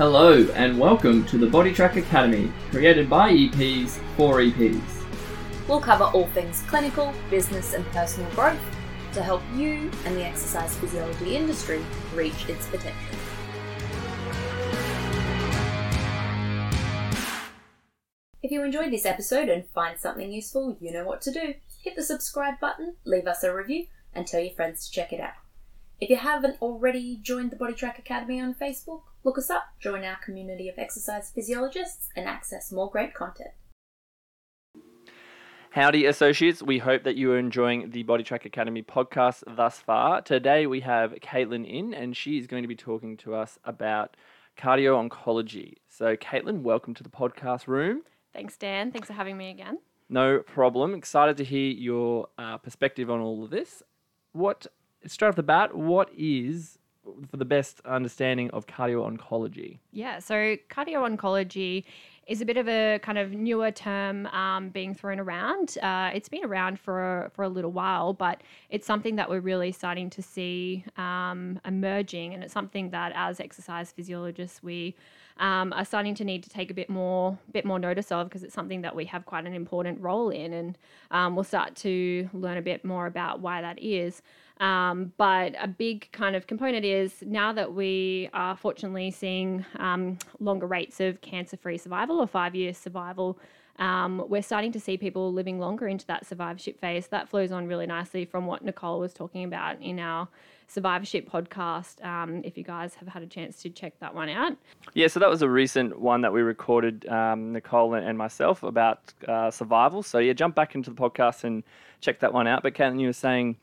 Hello and welcome to the Body Track Academy, created by EPs for EPs. We'll cover all things clinical, business, and personal growth to help you and the exercise physiology industry reach its potential. If you enjoyed this episode and find something useful, you know what to do. Hit the subscribe button, leave us a review, and tell your friends to check it out. If you haven't already joined the Body Track Academy on Facebook, look us up, join our community of exercise physiologists, and access more great content. Howdy, associates. We hope that you are enjoying the Body Track Academy podcast thus far. Today we have Caitlin in, and she is going to be talking to us about cardio oncology. So, Caitlin, welcome to the podcast room. Thanks, Dan. Thanks for having me again. No problem. Excited to hear your uh, perspective on all of this. What, straight off the bat, what is, for the best understanding of cardio oncology? Yeah, so cardio oncology is a bit of a kind of newer term um, being thrown around. Uh, it's been around for for a little while, but it's something that we're really starting to see um, emerging, and it's something that as exercise physiologists we um, are starting to need to take a bit more bit more notice of because it's something that we have quite an important role in, and um, we'll start to learn a bit more about why that is. Um, but a big kind of component is now that we are fortunately seeing um, longer rates of cancer free survival or five year survival. Um, we're starting to see people living longer into that survivorship phase. That flows on really nicely from what Nicole was talking about in our survivorship podcast. Um, if you guys have had a chance to check that one out. Yeah, so that was a recent one that we recorded, um, Nicole and myself, about uh, survival. So yeah, jump back into the podcast and check that one out. But Caitlin, you were saying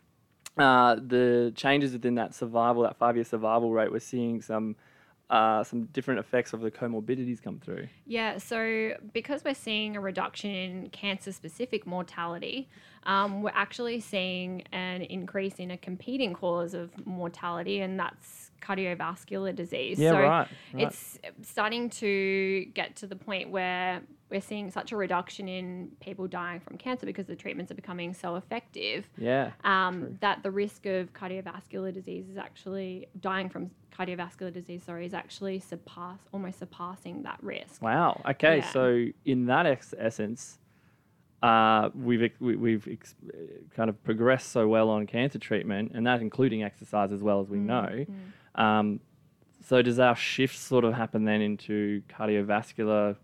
uh, the changes within that survival, that five year survival rate, we're seeing some uh, some different effects of the comorbidities come through? Yeah, so because we're seeing a reduction in cancer specific mortality, um, we're actually seeing an increase in a competing cause of mortality, and that's cardiovascular disease. Yeah, so right, right. it's starting to get to the point where we're seeing such a reduction in people dying from cancer because the treatments are becoming so effective. Yeah. Um, that the risk of cardiovascular disease is actually dying from cardiovascular disease, sorry, is actually surpass almost surpassing that risk. Wow. Okay. Yeah. So in that ex- essence, uh, we've ex- we- we've ex- kind of progressed so well on cancer treatment, and that including exercise as well as we know. Um, so does our shift sort of happen then into cardiovascular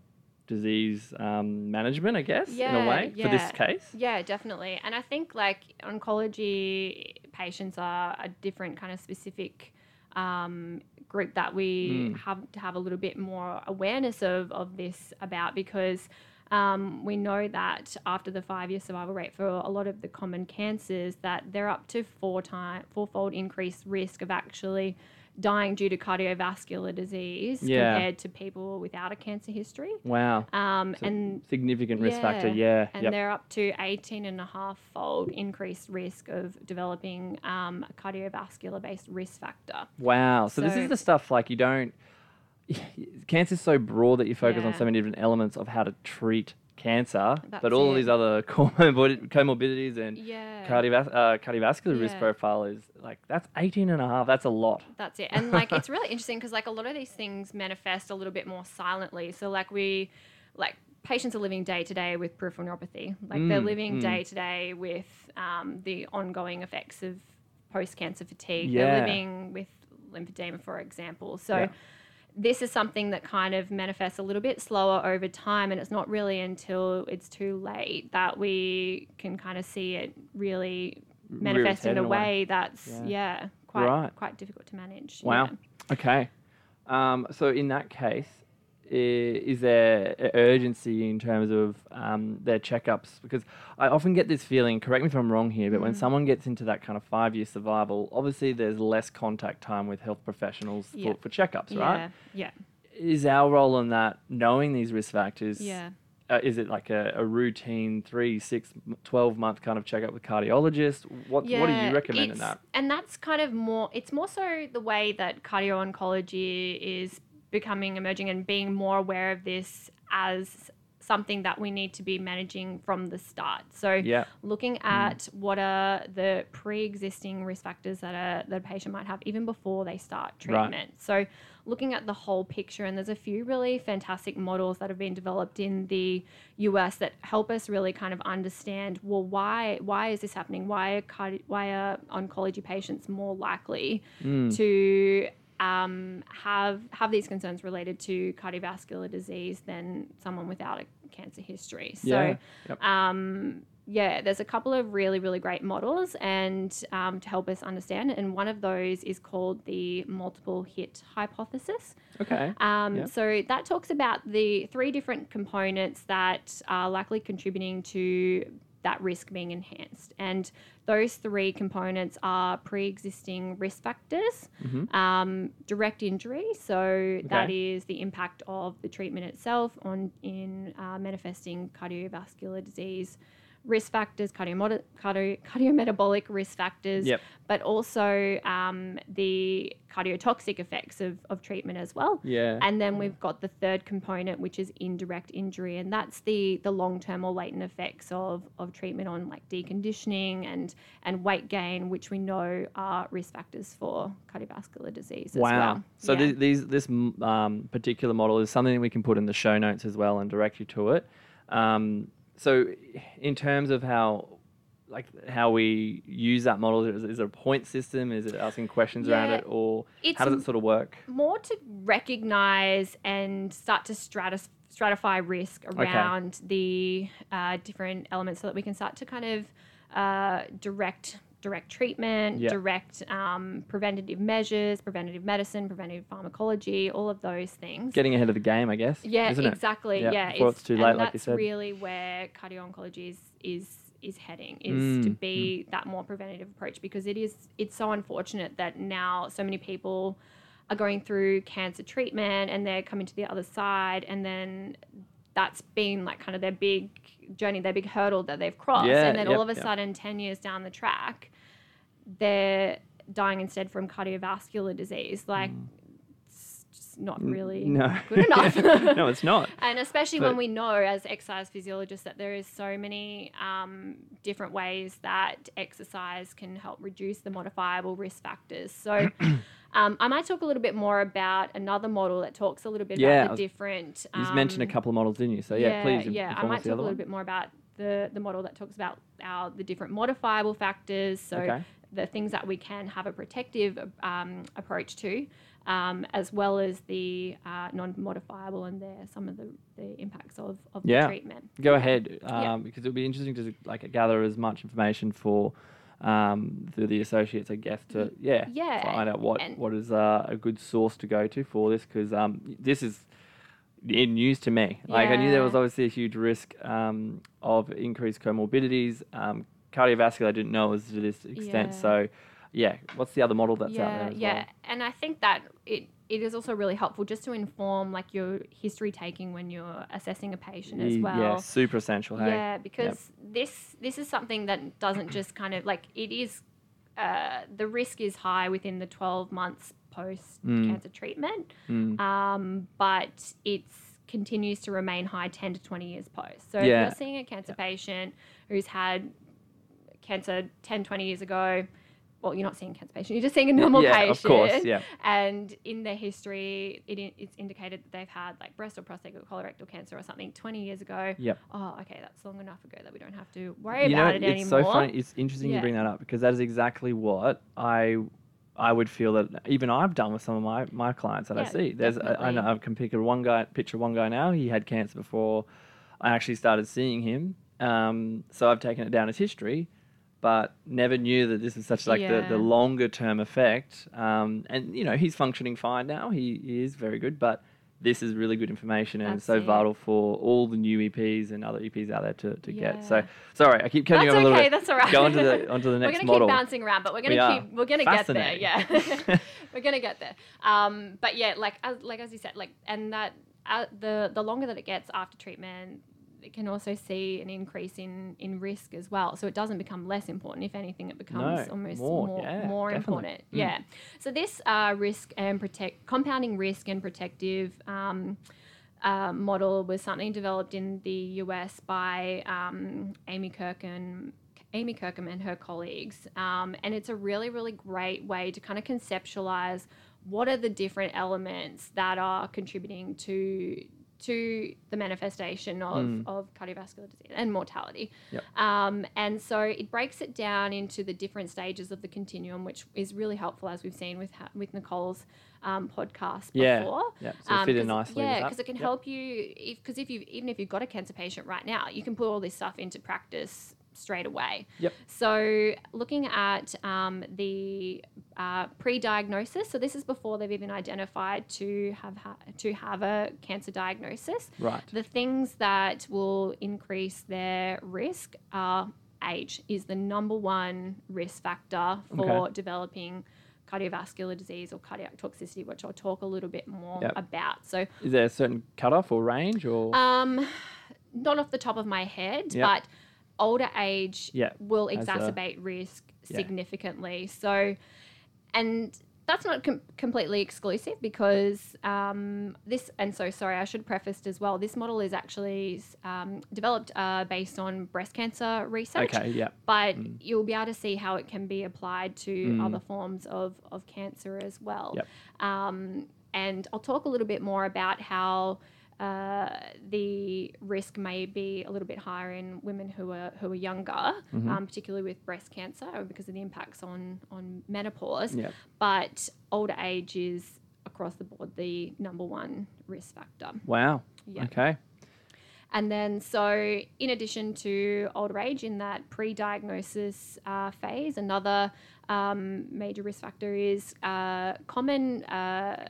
disease um, management? I guess in a way for this case. Yeah, definitely. And I think like oncology patients are a different kind of specific um, group that we Mm. have to have a little bit more awareness of of this about because. Um, we know that after the five-year survival rate for a lot of the common cancers, that they're up to four time, fourfold increased risk of actually dying due to cardiovascular disease Yeah. compared to people without a cancer history. Wow. Um, So and significant risk factor. Yeah. and yep. they're up to 18 and a half fold increased risk of developing um, a cardiovascular based risk factor. Wow. So, this is the stuff like you don't. Cancer is so broad that you focus on so many different elements of how to treat cancer, but That's all of it. these other comorbidities and Yeah. cardiovas- uh, cardiovascular risk Yeah. profile is like that's 18 and a half. That's a lot. That's it. And like it's really interesting because like a lot of these things manifest a little bit more silently. So like we like patients are living day to day with peripheral neuropathy. Like they're Mm, living mm. day to day with um, the ongoing effects of post cancer fatigue. Yeah. They're living with lymphedema, for example. So. This is something that kind of manifests a little bit slower over time and it's not really until it's too late that we can kind of see it really manifest in a way. way that's Yeah. yeah, quite Right. quite difficult to manage. Wow. Yeah. Okay. Um, so in that case, is there urgency in terms of um, their checkups? Because I often get this feeling. Correct me if I'm wrong here, but when Mm. someone gets into that kind of five-year survival, obviously there's less contact time with health professionals Yeah. for, for checkups, right? Yeah. Is our role in that knowing these risk factors? Yeah. Uh, is it like a, a routine three, six, 12 month kind of checkup with cardiologist? What Yeah. What do you recommend in that? And that's kind of more. It's more so the way that cardio oncology is becoming emerging and being more aware of this as something that we need to be managing from the start. So Yeah. looking at what are the pre-existing risk factors that a that a patient might have even before they start treatment. So looking at the whole picture and there's a few really fantastic models that have been developed in the US that help us really kind of understand well why why is this happening? Why are cardi- why are oncology patients more likely Mm. to um, have have these concerns related to cardiovascular disease than someone without a cancer history. So Yeah. Yep. um, yeah, there's a couple of really, really great models and um, to help us understand. And one of those is called the multiple hit hypothesis. Okay. Um, Yep. So that talks about the three different components that are likely contributing to that risk being enhanced. And those three components are pre existing risk factors, Mhm. um, direct injury. So that Okay. is the impact of the treatment itself on in uh, manifesting cardiovascular disease. Risk factors, cardio, cardio, cardiometabolic risk factors, Yep. but also um, the cardiotoxic effects of, of treatment as well. Yeah. And then we've got the third component, which is indirect injury, and that's the the long term or latent effects of, of treatment on like deconditioning and and weight gain, which we know are risk factors for cardiovascular disease as Wow. well. So Yeah. these this um, particular model is something we can put in the show notes as well and direct you to it. Um, so in terms of how like how we use that model, is, is it a point system? Is it asking questions around it, or how does it sort of work? more to recognize and start to stratify risk around the uh, different elements so that we can start to kind of uh, direct direct treatment Yeah. direct um, preventative measures preventative medicine preventative pharmacology all of those things Getting ahead of the game, I guess. yeah exactly Yeah, yeah, before it's too and late, like you that's said. really where cardio-oncology is is is heading is to Mm, be that more preventative approach because it is it's so unfortunate that now so many people are going through cancer treatment and they're coming to the other side and then that's been like kind of their big journey their big hurdle that they've crossed Yeah, and then yep, all of a yep. sudden 10 years down the track they're dying instead from cardiovascular disease like it's just not really Mm. No. good enough no, it's not. and especially But- when we know as exercise physiologists that there is so many um, different ways that exercise can help reduce the modifiable risk factors. So um, I might talk a little bit more about another model that talks a little bit Yeah, about the different. You just mentioned a um, couple of models, didn't you? So yeah, please. yeah. I might talk a little one. bit more about the the model that talks about our the different modifiable factors. So Okay. The things that we can have a protective um, approach to, um, as well as the uh, non-modifiable, and there some of the, the impacts of, of Yeah. the treatment. Go ahead, um, Yeah. because it'll be interesting to like gather as much information for um, through the associates, I guess, to yeah, Yeah, find out what and- what is uh, a good source to go to for this, because um, this is news to me. Like I knew there was obviously a huge risk um, of increased comorbidities. Um, cardiovascular, I didn't know was to this extent. Yeah. So, yeah, what's the other model that's out there? yeah, yeah, well? and I think that it it is also really helpful just to inform like your history taking when you're assessing a patient as well. Yeah, super essential. Hey. Yeah, because this this is something that doesn't just kind of like it is. Uh, the risk is high within the 12 months post cancer treatment, Mm. um, but it's continues to remain high 10 to 20 years post. So if you're seeing a cancer patient who's had cancer 10, 20 years ago, well, you're not seeing a cancer patient, you're just seeing a normal yeah, patient. of course. Yeah. And in their history, it, it's indicated that they've had like breast or prostate or colorectal cancer or something 20 years ago. Yep. Oh, okay, that's long enough ago that we don't have to worry you know, it it's anymore. so funny. It's interesting you bring that up because that is exactly what I I would feel that even I've done with some of my, my clients that I see. There's I, I know. I can pick a one guy picture one guy now. He had cancer before I actually started seeing him. Um, so I've taken it down as history, but never knew that this is such like the, Yeah. the longer term effect. Um, and you know he's functioning fine now. He, he is very good, but this is really good information and so it. vital for all the new EPs and other EPs out there to, to get. So sorry, I keep cutting you off a little that's okay, bit. that's all right. Go on to the onto the we're next gonna model. keep bouncing around, but we're gonna We keep we're gonna get there. Yeah, we're gonna get there. Um, but yeah, like as like as you said, like and that uh, the the longer that it gets after treatment, can also see an increase in in risk as well. So it doesn't become less important. If anything, it becomes No, almost more, more yeah, more important. Mm. Yeah. So this uh, risk and protect compounding risk and protective. Um, uh, model was something developed in the US by um, Amy Kirkham. Amy Kirkham and her colleagues. Um, and it's a really, really great way to kind of conceptualize what are the different elements that are contributing to to the manifestation of, Mm. of cardiovascular disease and mortality. Yep. Um, and so it breaks it down into the different stages of the continuum, which is really helpful, as we've seen with ha- with Nicole's um, podcast Yeah. before. Yeah. So it fit in nicely. Yeah, because it can Yep. help you. Because if, you even if you've got a cancer patient right now, you can put all this stuff into practice straight away. Yep. So looking at um, the uh, pre-diagnosis, so this is before they've even identified to have ha- to have a cancer diagnosis. Right. The things that will increase their risk are age is the number one risk factor for Okay. developing cardiovascular disease or cardiac toxicity, which I'll talk a little bit more Yep. about. So, Is there a certain cutoff or range or? um, not off the top of my head, Yep. but older age Yeah, will as a- exacerbate risk Yeah. significantly. So, and that's not com- completely exclusive because um, this, and so sorry, I should preface as well. This model is actually um, developed uh, based on breast cancer research, okay. Yeah. but Mm. you'll be able to see how it can be applied to Mm. other forms of, of cancer as well. Yep. Um, and I'll talk a little bit more about how uh, the risk may be a little bit higher in women who are who are younger, Mhm. um, particularly with breast cancer, because of the impacts on on menopause. Yeah. But older age is across the board the number one risk factor. Wow. Yeah. Okay. And then, so in addition to older age, in that pre diagnosis uh, phase, another um, major risk factor is uh, common, uh,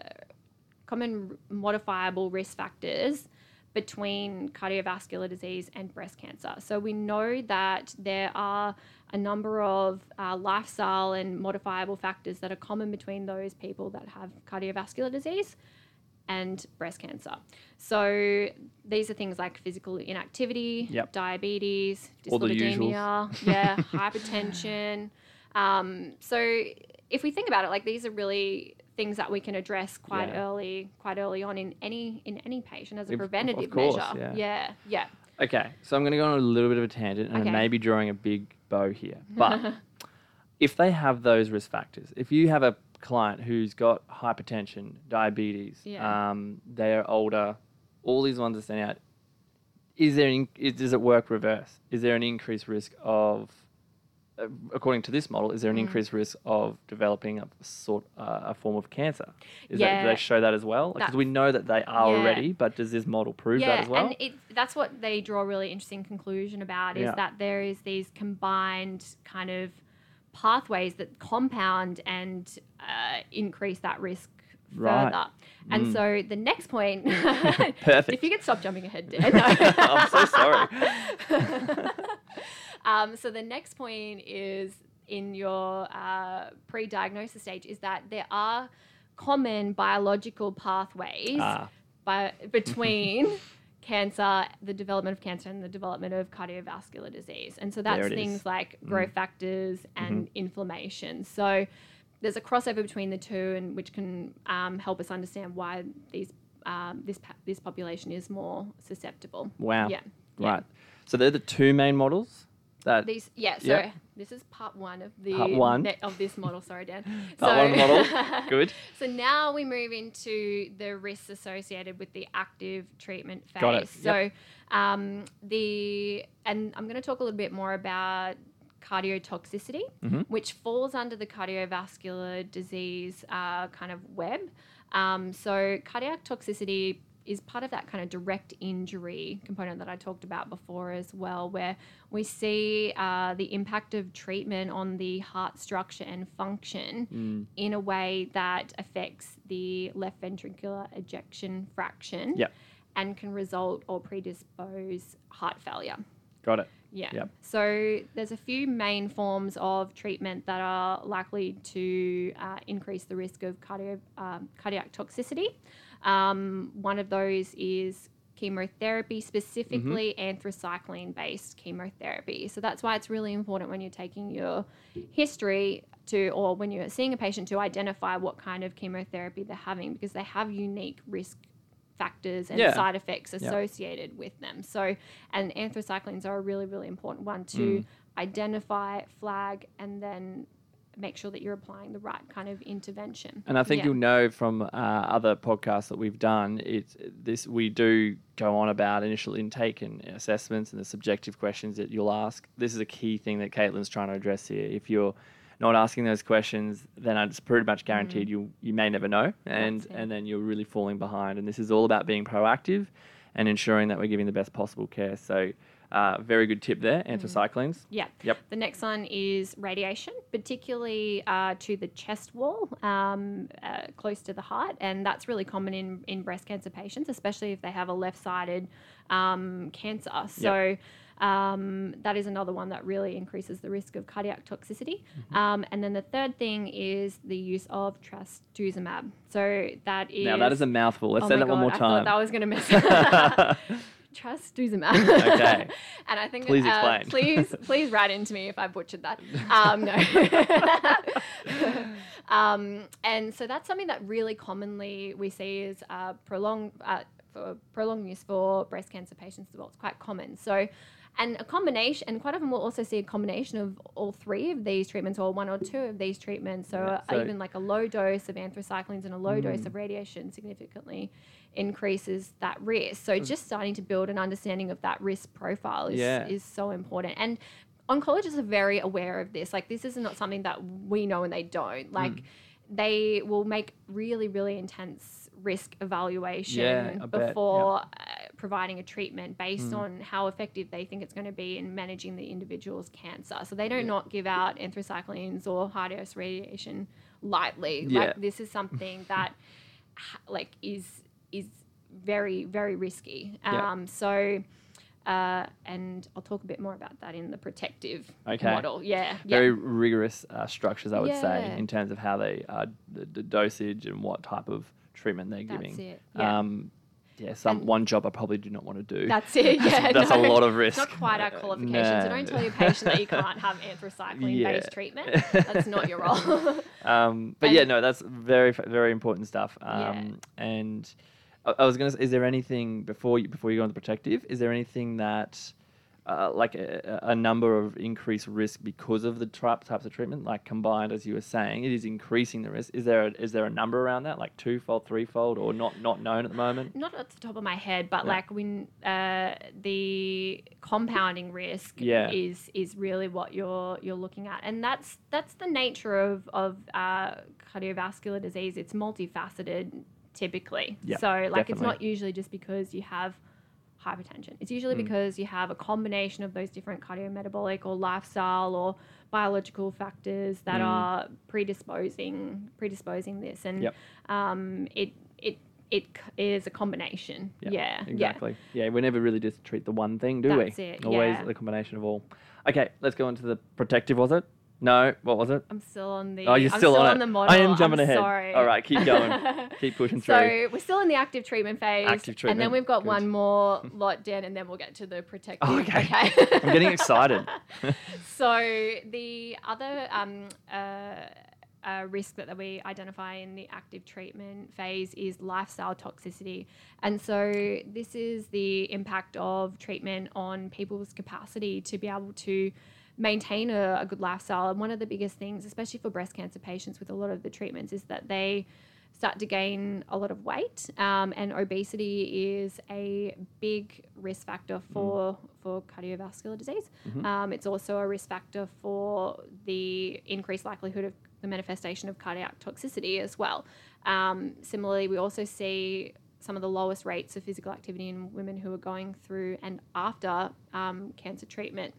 common modifiable risk factors between cardiovascular disease and breast cancer. So we know that there are a number of uh, lifestyle and modifiable factors that are common between those people that have cardiovascular disease and breast cancer. So these are things like physical inactivity, Yep. diabetes, dyslipidemia, yeah, hypertension. Um, so if we think about it, like these are really things that we can address quite Yeah. early, quite early on in any in any patient as a preventative course, measure. yeah. yeah, yeah. Okay. So I'm going to go on a little bit of a tangent and Okay. maybe drawing a big bow here. But if they have those risk factors, if you have a client who's got hypertension, diabetes, Yeah. um, they're older, all these ones are standing out. Is there in, is, does it work reverse? Is there an increased risk of, according to this model, is there an Mm. increased risk of developing a sort uh, a form of cancer? Is that, do they show that as well? Because That's- we know that they are Yeah. already, but does this model prove yeah, that as well? and it, that's what they draw a really interesting conclusion about is Yeah. that there is these combined kind of pathways that compound and uh, increase that risk further. Right. And Mm. so the next point, Perfect. if you could stop jumping ahead, Dan. I'm so sorry. Um, so the next point is in your uh, pre-diagnosis stage is that there are common biological pathways Ah, by, between cancer, the development of cancer, and the development of cardiovascular disease. And so that's things is. Mm. like growth factors and inflammation. So there's a crossover between the two, and which can um, help us understand why these um, this this population is more susceptible. wow. Yeah. yeah. Right. So they're the two main models. That These, yeah. So Yep. this is part one of the Part one. ne- of this model. Sorry, Dan. Part one model. Good. So now we move into the risks associated with the active treatment phase. Got it. So um, the and I'm going to talk a little bit more about cardiotoxicity, Mhm. which falls under the cardiovascular disease uh, kind of web. Um, so cardiac toxicity is part of that kind of direct injury component that I talked about before as well, where we see uh, the impact of treatment on the heart structure and function Mm, in a way that affects the left ventricular ejection fraction Yep. and can result or predispose heart failure. got it. Yeah. Yep. So there's a few main forms of treatment that are likely to uh, increase the risk of cardio, um, cardiac toxicity. Um, one of those is chemotherapy, specifically anthracycline based chemotherapy. So that's why it's really important when you're taking your history to, or when you're seeing a patient to identify what kind of chemotherapy they're having because they have unique risk factors and Yeah. side effects associated with them. So, and anthracyclines are a really, really important one to Mm. identify, flag, and then make sure that you're applying the right kind of intervention. And I think Yeah. you'll know from uh, other podcasts that we've done, it's this we do go on about initial intake and assessments and the subjective questions that you'll ask. This is a key thing that Caitlin's trying to address here. If you're not asking those questions, then it's pretty much guaranteed you you may never know, and and then you're really falling behind. And this is all about being proactive and ensuring that we're giving the best possible care. So, uh, very good tip there, anthracyclines. Yeah. Yep. The next one is radiation, particularly uh, to the chest wall, um, uh, close to the heart, and that's really common in, in breast cancer patients, especially if they have a left-sided um, cancer. So. Um, that is another one that really increases the risk of cardiac toxicity. Mm-hmm. Um, and then the third thing is the use of trastuzumab. So that is. Now that is a mouthful. Let's Oh say that one more God, I thought time. that was going to mess. Trastuzumab. Okay. and I think Please uh, explain. please please write into me if I butchered that. Um, no. um, and so that's something that really commonly we see is uh, prolonged uh, for prolonged use for breast cancer patients as well. It's quite common. So. And a combination, and quite often we'll also see a combination of all three of these treatments, or one or two of these treatments. So, Yeah, uh, so- even like a low dose of anthracyclines and a low Mm. dose of radiation significantly increases that risk. So just starting to build an understanding of that risk profile is, Yeah. is so important. And oncologists are very aware of this. Like this is not something that we know and they don't. Like Mm. they will make really, really intense risk evaluation Yeah, I bet, yeah. before uh, providing a treatment based Mm. on how effective they think it's going to be in managing the individual's cancer. So they don't Yeah. not give out anthracyclines or high dose radiation lightly. Like this is something that like is is very very risky. Yeah. Um, so. Uh, and I'll talk a bit more about that in the protective Okay. model. Yeah, very yeah, rigorous uh, structures, I would say, in terms of how they uh, the, the dosage and what type of treatment they're that's giving. it. Yeah, Um, yeah, some And- one job I probably do not want to do. that's it. Yeah, that's no. a lot of risk. It's not quite our Uh, qualification. So don't tell your patient that you can't have anthracycline Yeah. based treatment. That's not your role. Um, but And- yeah, no, that's very very important stuff. Um, Yeah. And I, I was gonna. say, Is there anything before you before you go on the protective? Is there anything that uh, like a, a number of increased risk because of the type, types of treatment, like combined, as you were saying, it is increasing the risk. Is there a, is there a number around that, like twofold, threefold, or not not known at the moment? not at the top of my head, but Yeah. like when uh, the compounding risk Yeah. is is really what you're you're looking at, and that's that's the nature of of uh, cardiovascular disease. It's multifaceted, typically. Yeah, so like it's not usually just because you have hypertension. It's usually Mm. because you have a combination of those different cardiometabolic or lifestyle or biological factors that Mm. are predisposing predisposing this, and Yep. um, it it it is a combination. Yep, Yeah, Exactly. Yeah. we never really just treat the one thing, do That's we? it, Always yeah. the combination of all. Okay, let's go into the protective. Was it? No. What was it? I'm still on the. Oh, you're I'm still on it. the model. I am jumping I'm ahead. Sorry. All right, keep going. Keep pushing through. So we're still in the active treatment phase, Active and then we've got good. one more lot down, and then we'll get to the protective. Oh, okay. okay. I'm getting excited. so the other um, uh, uh, risk that we identify in the active treatment phase is lifestyle toxicity, and so this is the impact of treatment on people's capacity to be able to maintain a, a good lifestyle. And one of the biggest things, especially for breast cancer patients with a lot of the treatments, is that they start to gain a lot of weight, um, and obesity is a big risk factor for for cardiovascular disease. Mhm. Um, it's also a risk factor for the increased likelihood of the manifestation of cardiac toxicity as well. Um, similarly, we also see some of the lowest rates of physical activity in women who are going through and after um, cancer treatment.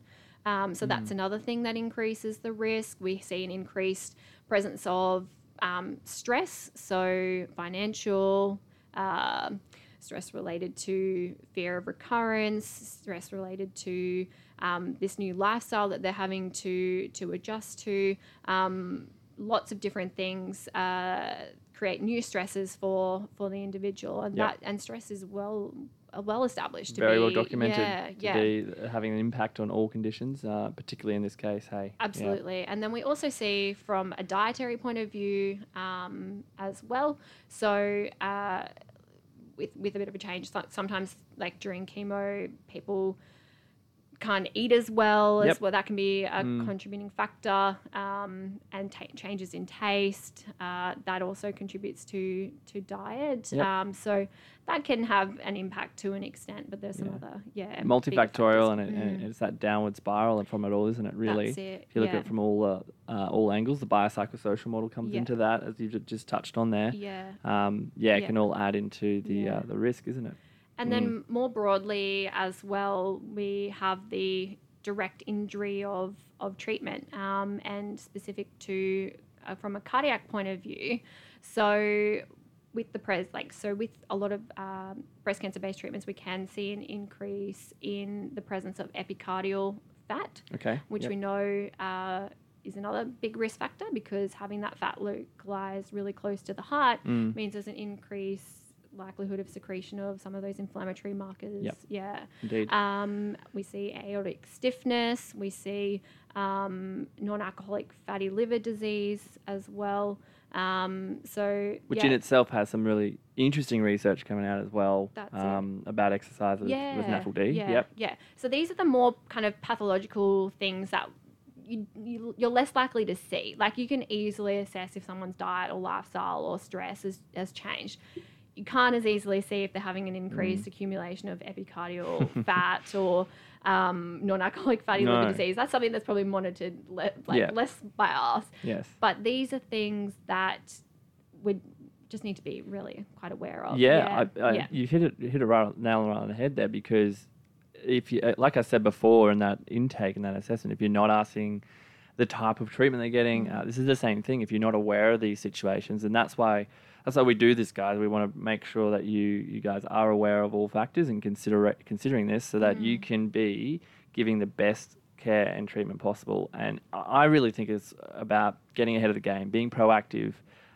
Um, so that's another thing that increases the risk. We see an increased presence of um, stress, so financial, uh, stress related to fear of recurrence, stress related to um, this new lifestyle that they're having to to adjust to. Um, lots of different things uh, create new stresses for for the individual, and Yep. that and stress is well well established to Very be well documented Yeah, to yeah. be having an impact on all conditions, uh, particularly in this case. Hey. Yeah. Absolutely. And then we also see from a dietary point of view um, as well. So, uh, with with a bit of a change. So- Sometimes, like during chemo, people can't eat as well as well. That can be a Mm. contributing factor, um, and ta changes in taste. Uh, that also contributes to to diet. Yep. Um, so that can have an impact to an extent. But there's some Yeah. other yeah multifactorial and, it, and Mm. it's that downward spiral from it all, isn't it? Really, it. if you look yeah. at it from all uh, uh, all angles, the biopsychosocial model comes Yeah. into that, as you ju- just touched on there. yeah. Um, yeah, it can all add into the uh, the risk, isn't it? And then more broadly as well, we have the direct injury of, of treatment um, and specific to uh, from a cardiac point of view. So with the pres like so with a lot of um, breast cancer based treatments, we can see an increase in the presence of epicardial fat, Okay. which Yep. we know uh, is another big risk factor because having that fat localized really close to the heart Mm. means there's an increased likelihood of secretion of some of those inflammatory markers. Yep. Yeah. Indeed. Um, we see aortic stiffness. We see um, non-alcoholic fatty liver disease as well. Um, so which yeah, in itself has some really interesting research coming out as well um, about exercise with, with NAFLD. Yeah, Yep. yeah. So these are the more kind of pathological things that you, you you're less likely to see. Like you can easily assess if someone's diet or lifestyle or stress has, has changed. You can't as easily see if they're having an increased Mm. accumulation of epicardial fat or um, non-alcoholic fatty No. liver disease. That's something that's probably monitored le- like Yeah. less by us. Yes. But these are things that we just need to be really quite aware of. Yeah, I, I, yeah. you hit it hit a right, nail right on the head there because if you, like I said before in that intake and that assessment, if you're not asking the type of treatment they're getting, uh, this is the same thing. If you're not aware of these situations, and that's why that's why we do this, guys. We want to make sure that you you guys are aware of all factors and consider considering this so that you Mm. can be giving the best care and treatment possible. And I I really think it's about getting ahead of the game, being proactive.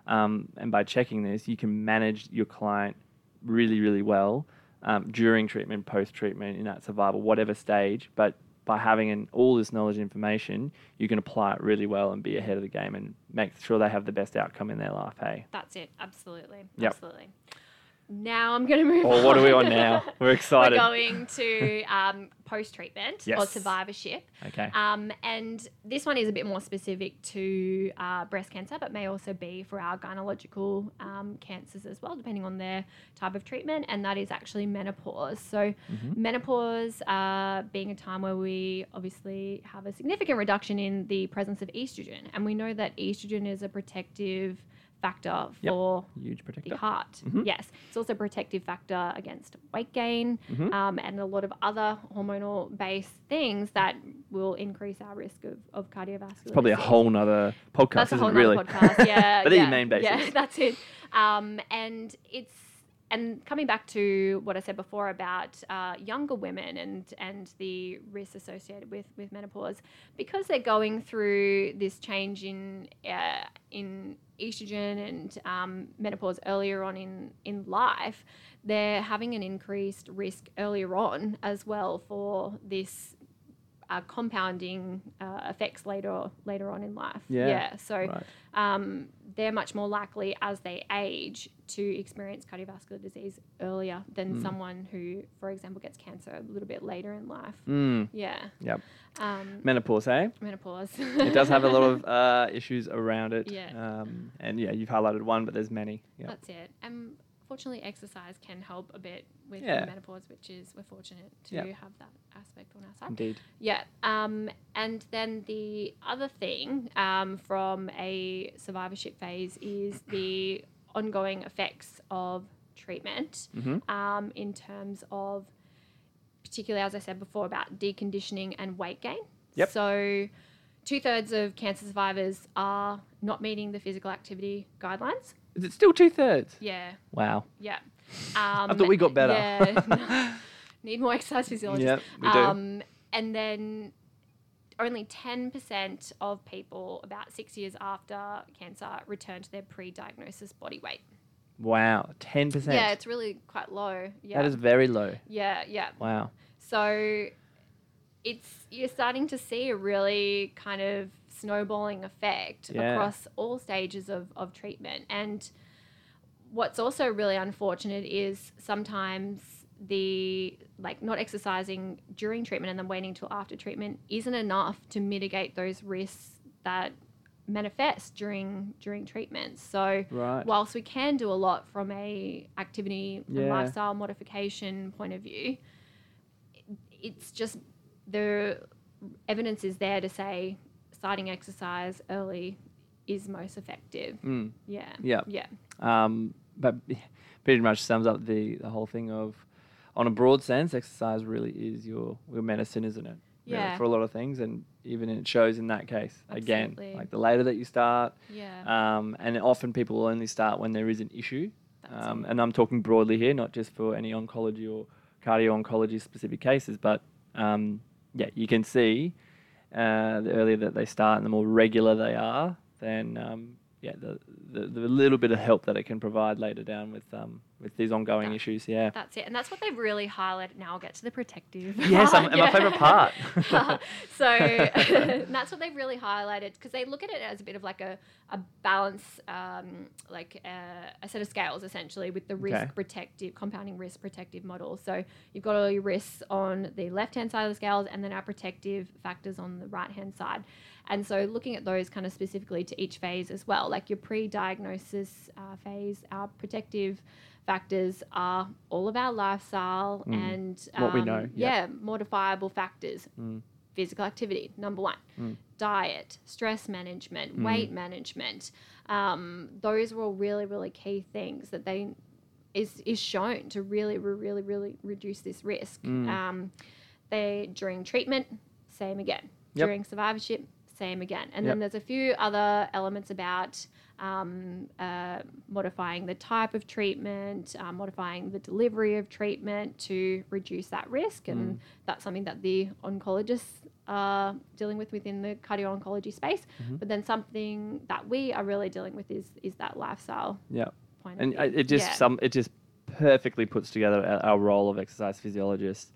Um, and by checking this, you can manage your client really, really well um, during treatment, post treatment, in that survival, whatever stage. But by having an, all this knowledge and information, you can apply it really well and be ahead of the game and make sure they have the best outcome in their life. Hey. That's it. Absolutely. Yep. Absolutely. Now I'm going to move Well, on. what are we on now? We're excited. We're going to um, post treatment or survivorship. Okay. Um, and this one is a bit more specific to uh, breast cancer, but may also be for our gynecological um, cancers as well, depending on their type of treatment. And that is actually menopause. So, Mm-hmm. menopause uh, being a time where we obviously have a significant reduction in the presence of estrogen. And we know that estrogen is a protective factor Yep. for Huge the protector. heart. Mhm. Yes, it's also a protective factor against weight gain Mhm. um, and a lot of other hormonal based things that will increase our risk of, of cardiovascular. It's probably a whole nother podcast, That's a isn't whole it, really? podcast. Yeah, But these yeah, main Yeah, basics. that's it. Um, and it's and coming back to what I said before about uh, younger women and and the risks associated with with menopause, because they're going through this change in uh, in estrogen and um, menopause earlier on in in life, they're having an increased risk earlier on as well for this. Uh, compounding uh, effects later later on in life. Yeah, So Right. um, they're much more likely as they age to experience cardiovascular disease earlier than Mm. someone who, for example, gets cancer a little bit later in life. Mm. Yeah. Yep. Um, Menopause, eh? menopause. it does have a lot of uh, issues around it. Yeah. Um, and yeah, you've highlighted one, but there's many. Yeah. That's it. And fortunately, exercise can help a bit with Yeah. menopause, which is we're fortunate to Yep. have that aspect on our side. Indeed. Yeah. Um, and then the other thing um, from a survivorship phase is the ongoing effects of treatment Mm-hmm. um, in terms of, particularly as I said before, about deconditioning and weight gain. Yep. So, two thirds of cancer survivors are not meeting the physical activity guidelines. Is it still two thirds? Yeah. Wow. Yeah. Um, I thought we got better. Yeah. no. Need more exercise physiologists. Yep, we do. Um, and then only 10% of people about six years after cancer return to their pre diagnosis body weight. Wow. 10%. Yeah, it's really quite low. Yeah. That is very low. yeah, yeah. Wow. So it's you're starting to see a really kind of snowballing effect Yeah. across all stages of, of treatment. And what's also really unfortunate is sometimes the like not exercising during treatment and then waiting till after treatment isn't enough to mitigate those risks that manifest during during treatment. So Right. whilst we can do a lot from a activity and lifestyle modification point of view, it's just the evidence is there to say starting exercise early is most effective. Mm. Yeah. Yeah. Yeah. Um, but pretty much sums up the, the whole thing of, on a broad sense, exercise really is your, your medicine, isn't it? Really, Yeah. for a lot of things, and even it shows in that case. Again, like the later that you start, Yeah. um, and often people will only start when there is an issue. Um, and I'm talking broadly here, not just for any oncology or cardio oncology specific cases, but um, yeah, you can see uh, the earlier that they start and the more regular they are, then um, yeah, the, the the little bit of help that it can provide later down with um, with these ongoing That- issues. Yeah. That's it. And that's what they've really highlighted. Now I'll get to the protective. Yes, part, and my favorite part. so that's what they've really highlighted because they look at it as a bit of like a, a balance, um, like a, a set of scales essentially with the risk Okay. protective, compounding risk protective model. So you've got all your risks on the left hand side of the scales and then our protective factors on the right hand side. And so looking at those kind of specifically to each phase as well, like your pre diagnosis uh, phase, our protective factors are all of our lifestyle Mm. and What we um, know, Yeah, yeah. modifiable factors. Mm. Physical activity, number one. Mm. Diet, stress management, Mm. weight management. Um, those are all really, really key things that they is is shown to really, really, really reduce this risk. Mm. Um, they during treatment, same again. Yep. During survivorship, same again. And Yep. then there's a few other elements about um, uh, modifying the type of treatment, uh, modifying the delivery of treatment to reduce that risk. And Mm. that's something that the oncologists are dealing with within the cardio oncology space. Mhm. But then something that we are really dealing with is is that lifestyle yeah. point and view. it just Yeah. some it just perfectly puts together our, our role of exercise physiologist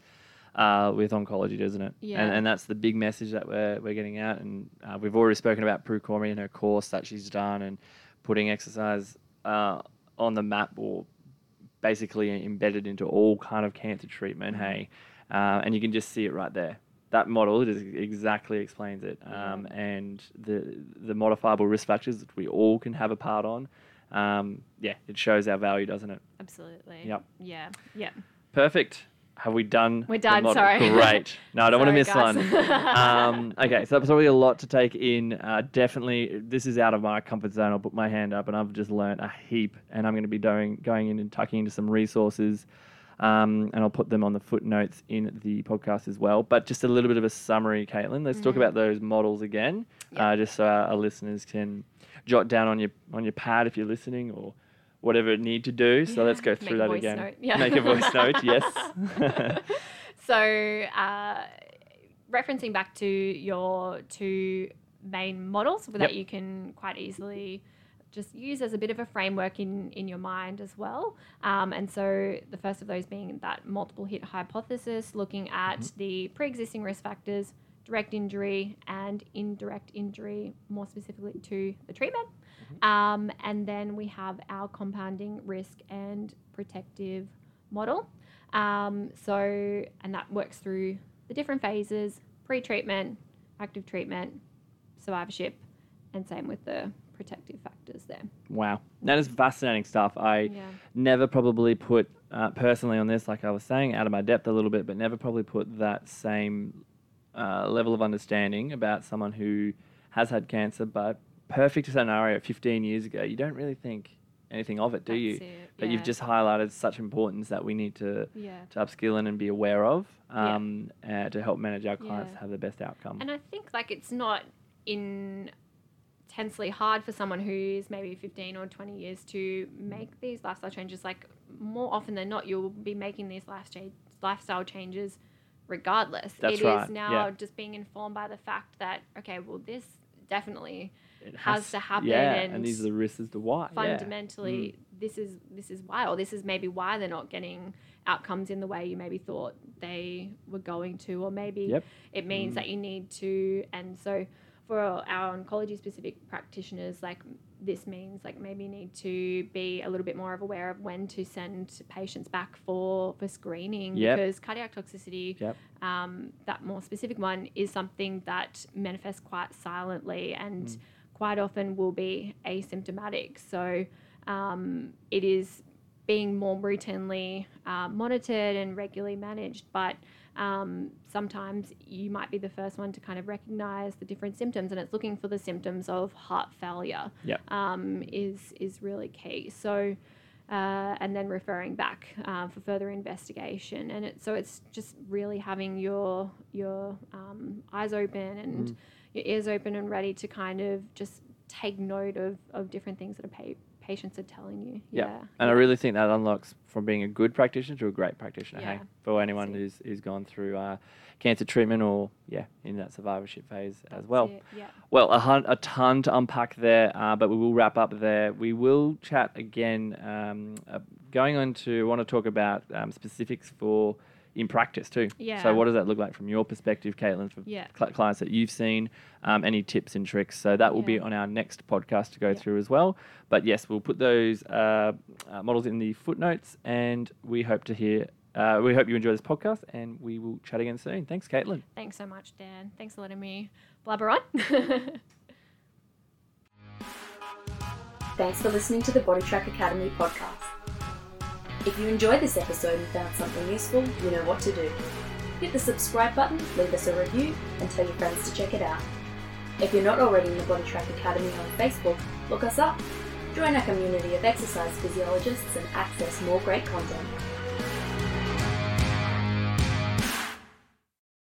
uh, with oncology, doesn't it? Yeah. And, and that's the big message that we're, we're getting out. And uh, we've already spoken about Prue Cormie and her course that she's done and putting exercise uh, on the map or basically embedded into all kind of cancer treatment. Mm-hmm. Hey, uh, and you can just see it right there. That model just exactly explains it, um, and the the modifiable risk factors that we all can have a part on. Um, yeah, it shows our value, doesn't it? Absolutely. Yep. Yeah. Yeah. Perfect. Have we done? We're done, sorry. Great. No, I don't want to miss Sorry, one. um, okay, so that's probably a lot to take in. Uh, definitely, this is out of my comfort zone. I'll put my hand up, and I've just learned a heap, and I'm going to be doing, going in and tucking into some resources, um, and I'll put them on the footnotes in the podcast as well. But just a little bit of a summary, Caitlin. Let's talk Mhm. about those models again, Yeah. uh, just so our, our listeners can jot down on your on your pad if you're listening, or whatever it need to do. So Yeah, let's go through that again. note, yeah. Make a voice note. Yes. so, uh, referencing back to your two main models that Yep. you can quite easily just use as a bit of a framework in, in your mind as well. Um, and so, the first of those being that multiple hit hypothesis, looking at Mm-hmm. the pre existing risk factors, direct injury, and indirect injury, more specifically to the treatment. Um, and then we have our compounding risk and protective model. Um, so, and that works through the different phases pre treatment, active treatment, survivorship, and same with the protective factors there. wow, that is fascinating stuff. I Yeah. never probably put uh, personally on this, like I was saying, out of my depth a little bit, but never probably put that same uh, level of understanding about someone who has had cancer. But perfect scenario 15 years ago, you don't really think anything of it, do you? That's it, But you've just highlighted such importance that we need to, Yeah. to upskill in and be aware of Yeah. um, uh, to help manage our clients Yeah. have the best outcome. And I think like it's not in intensely hard for someone who's maybe 15 or 20 years to make these lifestyle changes like more often than not you'll be making these lifestyle lifestyle changes regardless That's It is right, now yeah. just being informed by the fact that okay well this definitely it has to happen Yeah, and and these are the risks as to why. yeah. Mm. fundamentally this is this is why or this is maybe why they're not getting outcomes in the way you maybe thought they were going to or maybe Yep. it means Mm. that you need to and so for our oncology specific practitioners, like this means like maybe need to be a little bit more of aware of when to send patients back for for screening Yep. because cardiac toxicity, Yep. um, that more specific one, is something that manifests quite silently and Mm. Quite often will be asymptomatic. So um, it is being more routinely uh, monitored and regularly managed, but um, sometimes you might be the first one to kind of recognize the different symptoms, and it's looking for the symptoms of heart failure. Yep. Um, is is really key. So. Uh, and then referring back uh, for further investigation, and it, so it's just really having your your um, eyes open and Mm. Your ears open and ready to kind of just take note of, of different things that a pa- patients are telling you. Yeah. Yeah. And I really think that unlocks from being a good practitioner to a great practitioner. Hey, for anyone who's who's gone through uh, cancer treatment or yeah, in that survivorship phase as well. it, Yeah. Well, a, hun- a ton to unpack there, uh, but we will wrap up there. We will chat again. Um, uh, going on to want to talk about um, specifics for in practice too. Yeah. So what does that look like from your perspective, Caitlin, for Yeah. cl- clients that you've seen? Um, any tips and tricks? So that will be on our next podcast to go Yeah. through as well. But yes, we'll put those uh, uh, models in the footnotes, and we hope to hear. Uh, we hope you enjoy this podcast, and we will chat again soon. Thanks, Caitlin. Thanks so much, Dan. Thanks for letting me blabber on. Thanks for listening to the Body Track Academy podcast. If you enjoyed this episode and found something useful, you know what to do. Hit the subscribe button, leave us a review, and tell your friends to check it out. If you're not already in the Body Track Academy on Facebook, look us up. Join our community of exercise physiologists and access more great content.